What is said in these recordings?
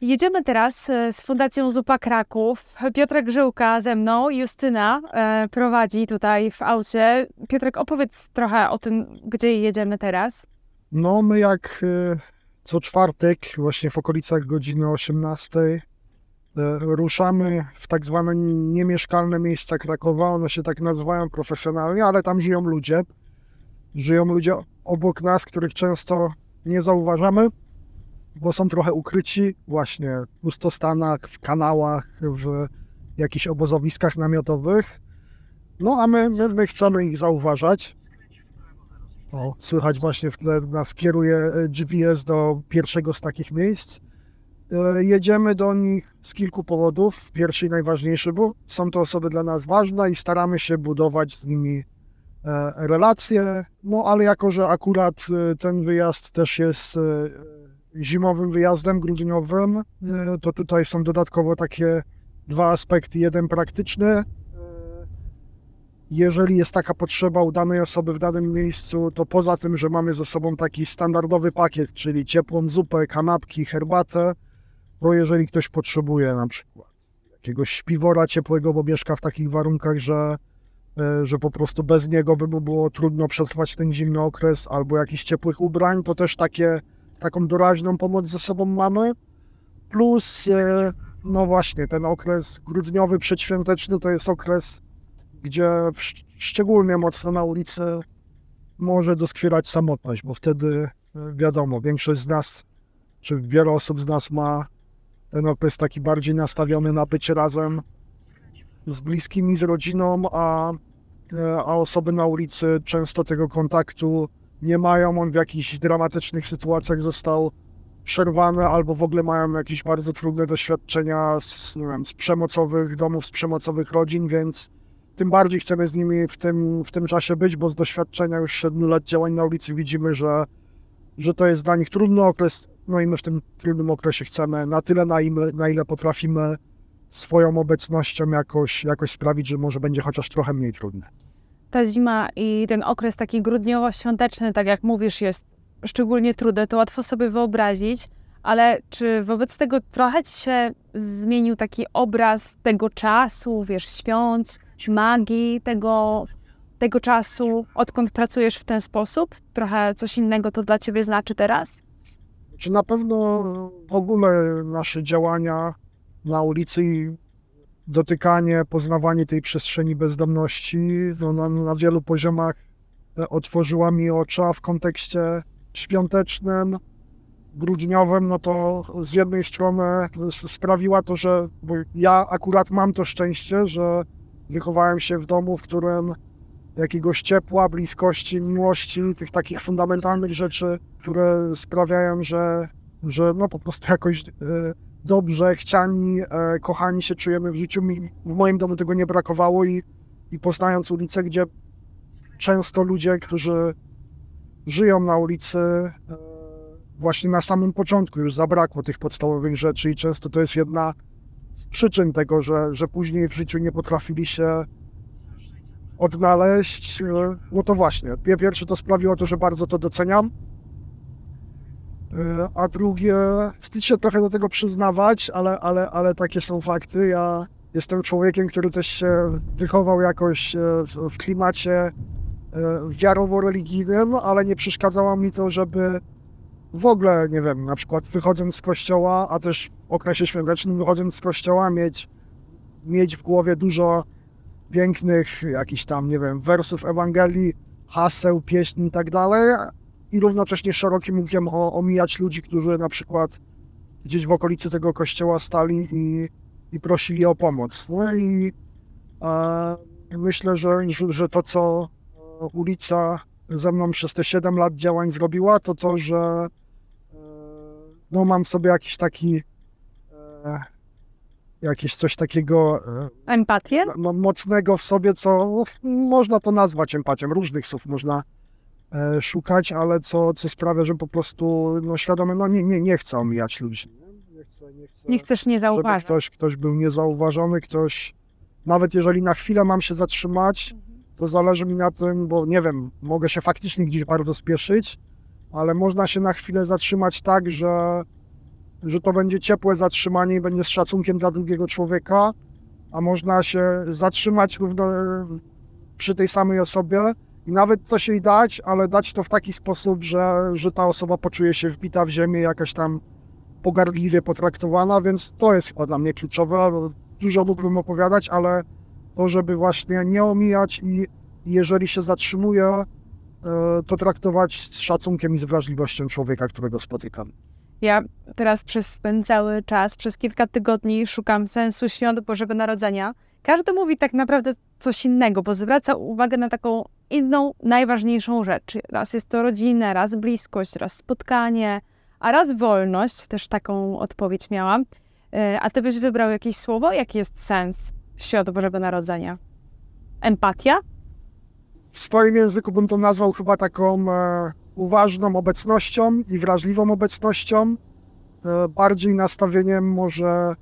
Jedziemy teraz e, z Fundacją Zupa Kraków. Piotrek Żyłka ze mną, Justyna e, prowadzi tutaj w aucie. Piotrek, opowiedz trochę o tym, gdzie jedziemy teraz. No, my jak e, co czwartek, właśnie w okolicach godziny 18, e, ruszamy w tak zwane niemieszkalne miejsca Krakowa. One się tak nazywają profesjonalnie, ale tam żyją ludzie. Żyją ludzie obok nas, których często nie zauważamy bo są trochę ukryci właśnie w pustostanach, w kanałach, w jakichś obozowiskach namiotowych. No a my, my, my chcemy ich zauważać. O, słychać właśnie w tle nas kieruje e, GPS do pierwszego z takich miejsc. E, jedziemy do nich z kilku powodów. Pierwszy i najważniejszy, bo są to osoby dla nas ważne i staramy się budować z nimi e, relacje. No ale jako, że akurat ten wyjazd też jest zimowym wyjazdem grudniowym, e, to tutaj są dodatkowo takie dwa aspekty. Jeden praktyczny. E, jeżeli jest taka potrzeba u danej osoby w danym miejscu, to poza tym, że mamy ze sobą taki standardowy pakiet, czyli ciepłą zupę, kanapki, herbatę, to jeżeli ktoś potrzebuje na przykład jakiegoś śpiwora ciepłego, bo mieszka w takich warunkach, że, e, że po prostu bez niego by mu było trudno przetrwać ten zimny okres, albo jakichś ciepłych ubrań, to też takie taką doraźną pomoc ze sobą mamy. Plus, e, no właśnie, ten okres grudniowy, przedświąteczny to jest okres, gdzie szczególnie mocno na ulicy może doskwierać samotność, bo wtedy e, wiadomo, większość z nas, czy wiele osób z nas ma ten okres taki bardziej nastawiony na bycie razem z bliskimi, z rodziną, a, e, a osoby na ulicy często tego kontaktu nie mają, on w jakichś dramatycznych sytuacjach został przerwany, albo w ogóle mają jakieś bardzo trudne doświadczenia z, nie wiem, z przemocowych domów, z przemocowych rodzin, więc tym bardziej chcemy z nimi w tym, w tym czasie być, bo z doświadczenia już 7 lat działań na ulicy widzimy, że, że to jest dla nich trudny okres, no i my w tym trudnym okresie chcemy na tyle, na, im, na ile potrafimy swoją obecnością jakoś, jakoś sprawić, że może będzie chociaż trochę mniej trudne ta zima i ten okres taki grudniowo-świąteczny, tak jak mówisz, jest szczególnie trudny, to łatwo sobie wyobrazić, ale czy wobec tego trochę ci się zmienił taki obraz tego czasu, wiesz, świąt, magii tego, tego czasu, odkąd pracujesz w ten sposób? Trochę coś innego to dla ciebie znaczy teraz? Czy na pewno w ogóle nasze działania na ulicy dotykanie, poznawanie tej przestrzeni bezdomności. No, na, na wielu poziomach e, otworzyła mi oczy, a w kontekście świątecznym, grudniowym, no to z jednej strony sprawiła to, że ja akurat mam to szczęście, że wychowałem się w domu, w którym jakiegoś ciepła, bliskości, miłości, tych takich fundamentalnych rzeczy, które sprawiają, że, że no po prostu jakoś e, dobrze, chciani, e, kochani się czujemy w życiu. Mi, w moim domu tego nie brakowało i, i poznając ulicę, gdzie często ludzie, którzy żyją na ulicy, e, właśnie na samym początku już zabrakło tych podstawowych rzeczy i często to jest jedna z przyczyn tego, że, że później w życiu nie potrafili się odnaleźć. E, no to właśnie, pierwsze to sprawiło to, że bardzo to doceniam a drugie, wstyd się trochę do tego przyznawać, ale, ale, ale takie są fakty. Ja jestem człowiekiem, który też się wychował jakoś e, w klimacie e, wiarowo-religijnym, ale nie przeszkadzało mi to, żeby w ogóle, nie wiem, na przykład wychodząc z kościoła, a też w okresie świątecznym wychodząc z kościoła, mieć, mieć w głowie dużo pięknych jakichś tam, nie wiem, wersów Ewangelii, haseł, pieśni i tak dalej, i równocześnie szerokim łukiem omijać ludzi, którzy na przykład gdzieś w okolicy tego kościoła stali i, i prosili o pomoc. No i e, myślę, że, że to, co ulica ze mną przez te 7 lat działań zrobiła, to to, że e, no, mam w sobie jakiś taki e, jakieś coś takiego e, empatię? Mocnego w sobie, co można to nazwać empatią. Różnych słów można szukać, ale co, co sprawia, że po prostu no, świadomie, no nie, nie, nie chcę omijać ludzi. Nie, chcę, nie, chcę, nie chcesz nie zauważyć. Ktoś, ktoś był niezauważony, ktoś, nawet jeżeli na chwilę mam się zatrzymać, to zależy mi na tym, bo nie wiem, mogę się faktycznie gdzieś bardzo spieszyć, ale można się na chwilę zatrzymać tak, że że to będzie ciepłe zatrzymanie i będzie z szacunkiem dla drugiego człowieka, a można się zatrzymać równo przy tej samej osobie i nawet coś jej dać, ale dać to w taki sposób, że, że ta osoba poczuje się wbita w ziemię, jakaś tam pogardliwie potraktowana, więc to jest chyba dla mnie kluczowe. Dużo mógłbym opowiadać, ale to, żeby właśnie nie omijać i jeżeli się zatrzymuje, e, to traktować z szacunkiem i z wrażliwością człowieka, którego spotykam. Ja teraz przez ten cały czas, przez kilka tygodni szukam sensu świąt Bożego Narodzenia. Każdy mówi tak naprawdę coś innego, bo zwraca uwagę na taką inną, najważniejszą rzecz. Raz jest to rodzina, raz bliskość, raz spotkanie, a raz wolność. Też taką odpowiedź miałam. E, a ty byś wybrał jakieś słowo? Jaki jest sens świąt Bożego Narodzenia? Empatia? W swoim języku bym to nazwał chyba taką e, uważną obecnością i wrażliwą obecnością, e, bardziej nastawieniem może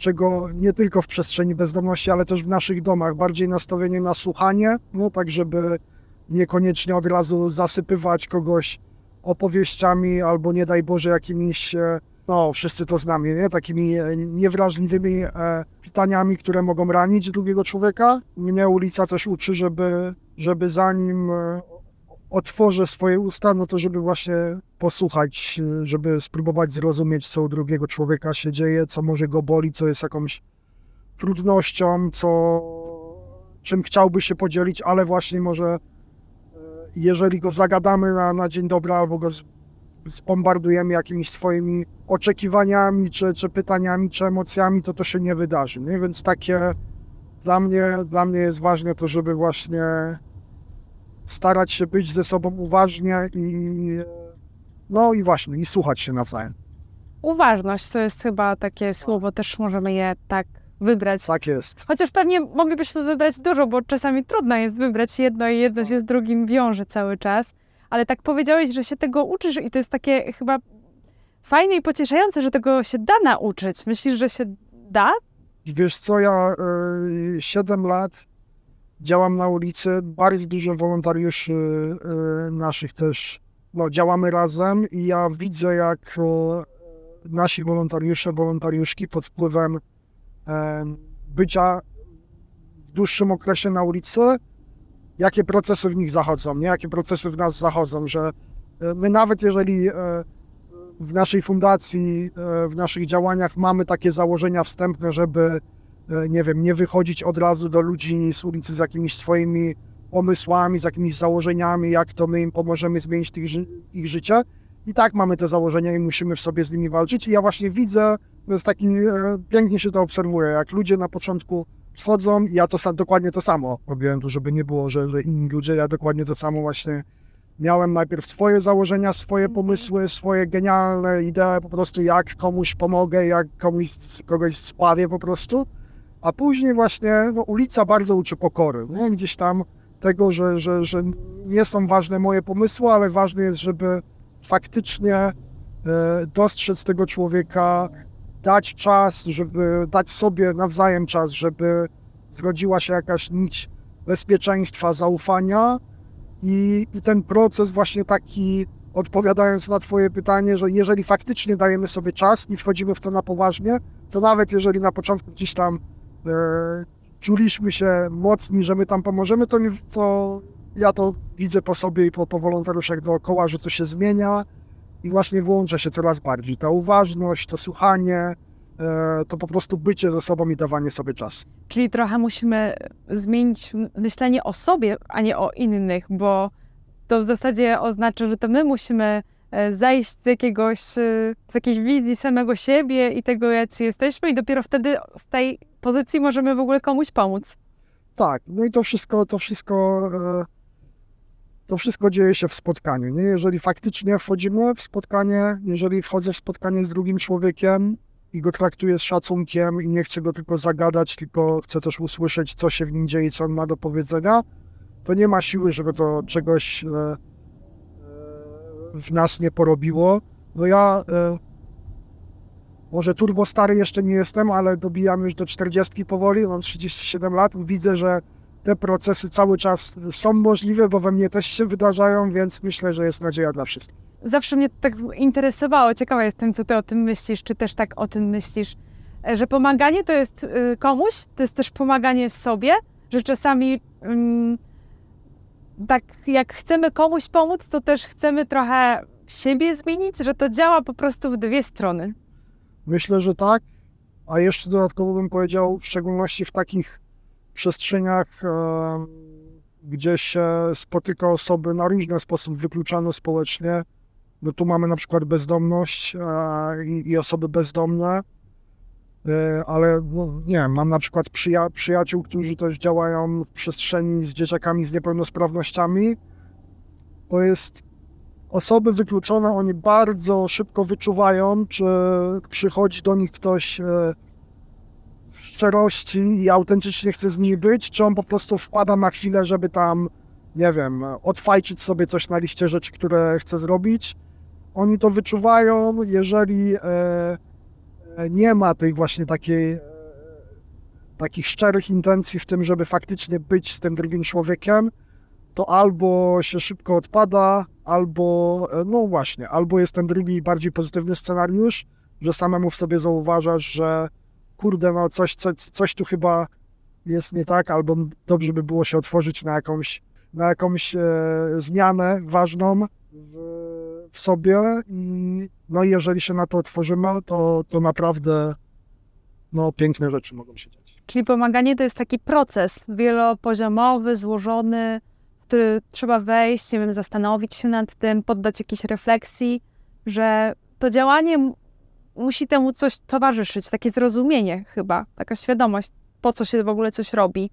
czego nie tylko w przestrzeni bezdomności, ale też w naszych domach, bardziej nastawieniem na słuchanie, no tak żeby niekoniecznie od razu zasypywać kogoś opowieściami albo nie daj Boże jakimiś, e, no wszyscy to znamy, nie? takimi e, niewrażliwymi e, pytaniami, które mogą ranić drugiego człowieka. Mnie ulica też uczy, żeby, żeby zanim otworzę swoje usta, no to żeby właśnie posłuchać, żeby spróbować zrozumieć, co u drugiego człowieka się dzieje, co może go boli, co jest jakąś trudnością, co czym chciałby się podzielić, ale właśnie może e, jeżeli go zagadamy na, na dzień dobry albo go zbombardujemy jakimiś swoimi oczekiwaniami, czy, czy pytaniami, czy emocjami, to to się nie wydarzy. Nie? Więc takie dla mnie, dla mnie jest ważne to, żeby właśnie starać się być ze sobą uważnie i no i właśnie, i słuchać się nawzajem. Uważność to jest chyba takie słowo, też możemy je tak wybrać. Tak jest. Chociaż pewnie moglibyśmy wybrać dużo, bo czasami trudno jest wybrać jedno i jedno się z drugim wiąże cały czas. Ale tak powiedziałeś, że się tego uczysz i to jest takie chyba fajne i pocieszające, że tego się da nauczyć. Myślisz, że się da? Wiesz co, ja y, 7 lat działam na ulicy, bardzo dużo wolontariuszy y, naszych też, no działamy razem i ja widzę jak y, nasi wolontariusze, wolontariuszki pod wpływem bycia w dłuższym okresie na ulicy, jakie procesy w nich zachodzą, nie? jakie procesy w nas zachodzą, że my nawet jeżeli w naszej fundacji, w naszych działaniach mamy takie założenia wstępne, żeby E, nie wiem, nie wychodzić od razu do ludzi z ulicy z jakimiś swoimi pomysłami, z jakimiś założeniami, jak to my im pomożemy zmienić ich, ich życie. I tak mamy te założenia i musimy w sobie z nimi walczyć. I ja właśnie widzę, to jest taki, e, pięknie się to obserwuje, jak ludzie na początku wchodzą i ja to dokładnie to samo robiłem, tu żeby nie było, że, że inni ludzie, ja dokładnie to samo właśnie miałem najpierw swoje założenia, swoje mhm. pomysły, swoje genialne idee, po prostu jak komuś pomogę, jak komuś, kogoś spawię po prostu. A później właśnie no, ulica bardzo uczy pokory. Nie? Gdzieś tam tego, że, że, że nie są ważne moje pomysły, ale ważne jest, żeby faktycznie e, dostrzec tego człowieka, dać czas, żeby dać sobie nawzajem czas, żeby zrodziła się jakaś nić bezpieczeństwa, zaufania i, i ten proces właśnie taki, odpowiadając na twoje pytanie, że jeżeli faktycznie dajemy sobie czas i wchodzimy w to na poważnie, to nawet jeżeli na początku gdzieś tam czuliśmy się mocni, że my tam pomożemy, to, to ja to widzę po sobie i po, po wolontariuszach dookoła, że to się zmienia i właśnie włącza się coraz bardziej. Ta uważność, to słuchanie, e, to po prostu bycie ze sobą i dawanie sobie czasu. Czyli trochę musimy zmienić myślenie o sobie, a nie o innych, bo to w zasadzie oznacza, że to my musimy E, zejść z jakiegoś, e, z jakiejś wizji samego siebie i tego, jacy jesteśmy i dopiero wtedy z tej pozycji możemy w ogóle komuś pomóc. Tak, no i to wszystko, to wszystko, e, to wszystko dzieje się w spotkaniu. Nie? Jeżeli faktycznie wchodzimy w spotkanie, jeżeli wchodzę w spotkanie z drugim człowiekiem i go traktuję z szacunkiem i nie chcę go tylko zagadać, tylko chcę też usłyszeć, co się w nim dzieje, co on ma do powiedzenia, to nie ma siły, żeby to czegoś w nas nie porobiło. No ja e, może turbo stary jeszcze nie jestem, ale dobijam już do 40 powoli, mam 37 lat. Widzę, że te procesy cały czas są możliwe, bo we mnie też się wydarzają, więc myślę, że jest nadzieja dla wszystkich. zawsze mnie tak interesowało, ciekawa jestem, co ty o tym myślisz, czy też tak o tym myślisz, e, że pomaganie to jest y, komuś, to jest też pomaganie sobie, że czasami mm, tak jak chcemy komuś pomóc, to też chcemy trochę siebie zmienić, że to działa po prostu w dwie strony. Myślę, że tak. A jeszcze dodatkowo bym powiedział, w szczególności w takich przestrzeniach, gdzie się spotyka osoby na różny sposób wykluczane społecznie. No tu mamy na przykład bezdomność e, i, osoby bezdomne, ale no, nie wiem, mam na przykład przyja przyjaciół, którzy też działają w przestrzeni z dzieciakami z niepełnosprawnościami. To jest osoby wykluczone, oni bardzo szybko wyczuwają, czy przychodzi do nich ktoś e, w szczerości i autentycznie chce z nimi być, czy on po prostu wpada na chwilę, żeby tam, nie wiem, odfajczyć sobie coś na liście rzeczy, które chce zrobić. Oni to wyczuwają, jeżeli e, e, nie ma tej właśnie takiej takich szczerych intencji w tym, żeby faktycznie być z tym drugim człowiekiem, to albo się szybko odpada, albo, e, no właśnie, albo jest ten drugi, bardziej pozytywny scenariusz, że samemu w sobie zauważasz, że kurde, no coś, coś, coś tu chyba jest nie tak, albo dobrze by było się otworzyć na jakąś, na jakąś e, zmianę ważną w, w sobie i no jeżeli się na to otworzymy, to, to naprawdę no, piękne rzeczy mogą się dziać. Czyli pomaganie to jest taki proces wielopoziomowy, złożony, który trzeba wejść, nie wiem, zastanowić się nad tym, poddać jakiejś refleksji, że to działanie musi temu coś towarzyszyć, takie zrozumienie chyba, taka świadomość, po co się w ogóle coś robi.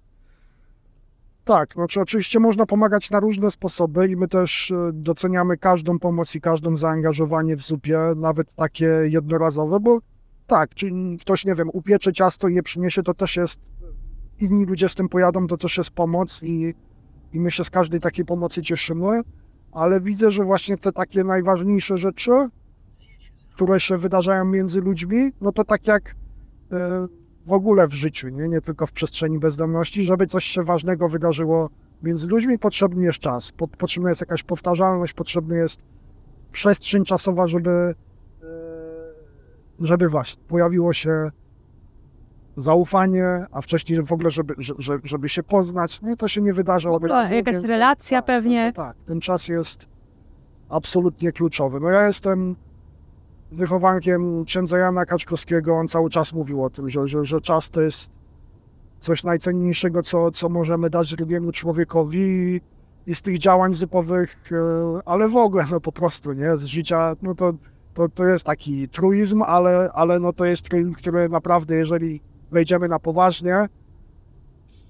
Tak, znaczy oczywiście można pomagać na różne sposoby i my też e, doceniamy każdą pomoc i każdą zaangażowanie w zupie, nawet takie jednorazowe, bo tak, czyli ktoś, nie wiem, upiecze ciasto i je przyniesie, to też jest, inni ludzie z tym pojadą, to też jest pomoc i i my się z każdej takiej pomocy cieszymy, ale widzę, że właśnie te takie najważniejsze rzeczy, które się wydarzają między ludźmi, no to tak jak e, w ogóle w życiu, nie, nie tylko w przestrzeni bezdomności, żeby coś się ważnego wydarzyło między ludźmi, potrzebny jest czas, potrzebna jest jakaś powtarzalność, potrzebna jest przestrzeń czasowa, żeby, e, żeby właśnie pojawiło się zaufanie, a wcześniej w ogóle, żeby, żeby, żeby się poznać, nie, to się nie wydarza razu. Jakaś relacja tak, pewnie. tak, ten czas jest absolutnie kluczowy. No ja jestem wychowankiem księdza Jana Kaczkowskiego, on cały czas mówił o tym, że, że, że czas to jest coś najcenniejszego, co, co możemy dać drugiemu człowiekowi. I z tych działań zypowych, e, ale w ogóle, no po prostu, nie, z życia, no to, to, to jest taki truizm, ale, ale no to jest truizm, który naprawdę, jeżeli wejdziemy na poważnie,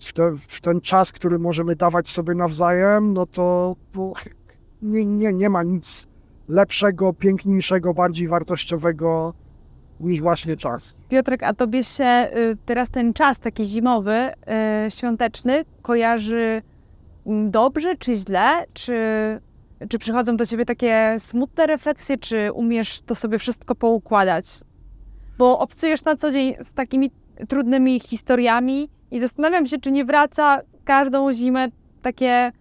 w, te, w, ten czas, który możemy dawać sobie nawzajem, no to, nie, nie, nie ma nic lepszego, piękniejszego, bardziej wartościowego niż właśnie czas. Piotrek, a tobie się y, teraz ten czas taki zimowy, y, świąteczny kojarzy mm, dobrze czy źle? Czy, czy przychodzą do ciebie takie smutne refleksje, czy umiesz to sobie wszystko poukładać? Bo obcujesz na co dzień z takimi trudnymi historiami i zastanawiam się, czy nie wraca każdą zimę takie,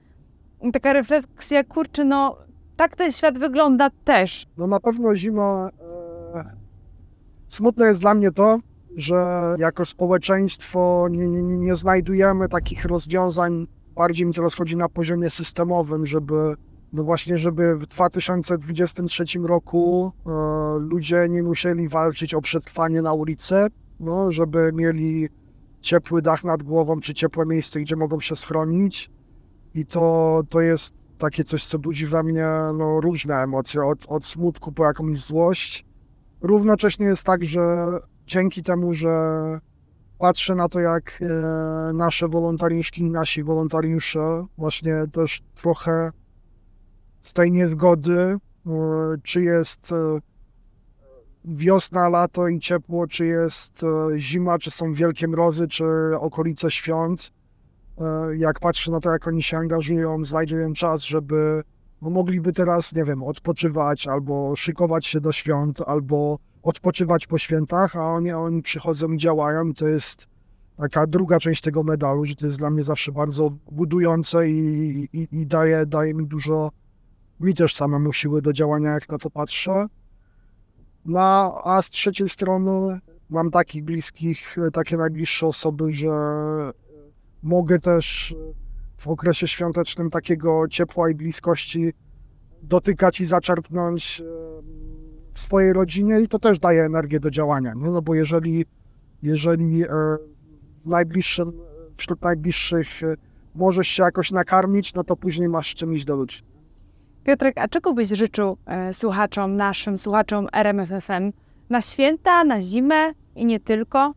taka refleksja, kurczę, no tak ten świat wygląda też. No na pewno zima... E, smutne jest dla mnie to, że jako społeczeństwo nie, nie, nie znajdujemy takich rozwiązań, bardziej mi to rozchodzi na poziomie systemowym, żeby no właśnie, żeby w 2023 roku e, ludzie nie musieli walczyć o przetrwanie na ulicy, no, żeby mieli ciepły dach nad głową, czy ciepłe miejsce, gdzie mogą się schronić. I to, to jest takie coś, co budzi we mnie no, różne emocje, od, od smutku po jakąś złość. Równocześnie jest tak, że dzięki temu, że patrzę na to, jak e, nasze wolontariuszki nasi wolontariusze właśnie też trochę z tej niezgody, e, czy jest e, wiosna, lato i ciepło, czy jest e, zima, czy są wielkie mrozy, czy okolice świąt. E, jak patrzę na to, jak oni się angażują, znajdują czas, żeby no, mogliby teraz, nie wiem, odpoczywać, albo szykować się do świąt, albo odpoczywać po świętach, a oni, oni przychodzą działają to jest taka druga część tego medalu, że to jest dla mnie zawsze bardzo budujące i, i, i daje, daje mi dużo mi też samemu siły do działania, jak na to patrzę. No, a z trzeciej strony mam takich bliskich, e, takie najbliższe osoby, że mogę też w okresie świątecznym takiego ciepła i bliskości dotykać i zaczerpnąć e, w swojej rodzinie i to też daje energię do działania. No, no bo jeżeli, jeżeli e, w najbliższym, wśród najbliższych e, możesz się jakoś nakarmić, no to później masz czym iść do ludzi. Piotrek, a czego byś życzył e, słuchaczom, naszym słuchaczom RMFFM na święta, na zimę i nie tylko?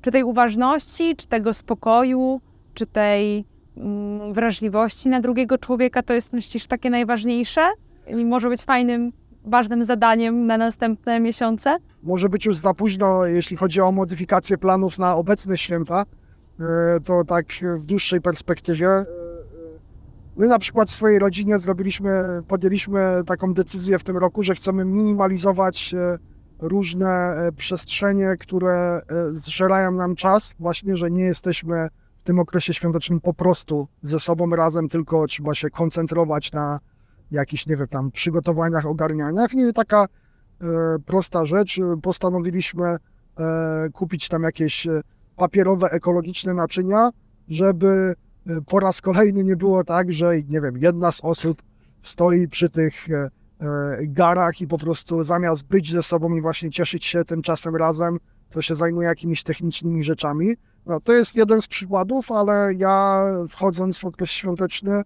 Czy tej uważności, czy tego spokoju, czy tej mm, wrażliwości na drugiego człowieka to jest, myślisz, takie najważniejsze i może być fajnym, ważnym zadaniem na następne miesiące? Może być już za późno, jeśli chodzi o modyfikację planów na obecne święta, e, to tak w dłuższej perspektywie. e, e, My na przykład w swojej rodzinie zrobiliśmy, podjęliśmy taką decyzję w tym roku, że chcemy minimalizować różne przestrzenie, które zżerają nam czas, właśnie, że nie jesteśmy tym okresie świątecznym po prostu ze sobą razem, tylko trzeba się koncentrować na jakichś, nie wiem, tam przygotowaniach, ogarnianiach. Nie taka e, prosta rzecz. Postanowiliśmy e, kupić tam jakieś e, papierowe, ekologiczne naczynia, żeby e, po raz kolejny nie było tak, że nie wiem, jedna z osób stoi przy tych e, e, garach i po prostu zamiast być ze sobą i właśnie cieszyć się tym czasem razem, to się zajmuje jakimiś technicznymi rzeczami. No, to jest jeden z przykładów, ale ja wchodząc w okres świąteczny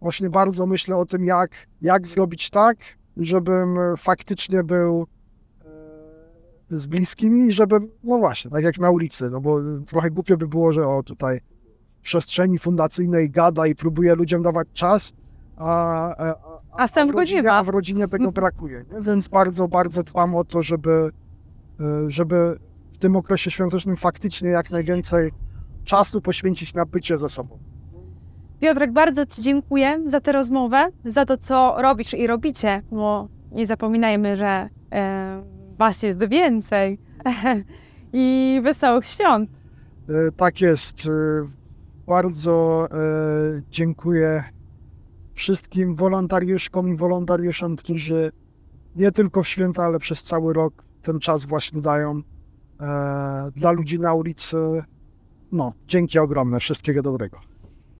właśnie bardzo myślę o tym, jak, jak zrobić tak, żebym faktycznie był e, z bliskimi i żebym, no właśnie, tak jak na ulicy, no bo trochę głupio by było, że o tutaj w przestrzeni fundacyjnej gada i próbuje ludziom dawać czas, a, a, A sam w rodzinie, a w rodzinie tego brakuje. Nie? Więc bardzo, bardzo dbam o to, żeby, e, żeby w tym okresie świątecznym faktycznie jak najwięcej czasu poświęcić na bycie ze sobą. Piotrek, bardzo Ci dziękuję za tę rozmowę, za to, co robisz i robicie, bo nie zapominajmy, że e, Was jest więcej. I wesołych świąt. E, Tak jest. E, Bardzo e, dziękuję wszystkim wolontariuszkom i wolontariuszom, którzy nie tylko w święta, ale przez cały rok ten czas właśnie dają dla ludzi na ulicy. No, dzięki ogromne, wszystkiego dobrego.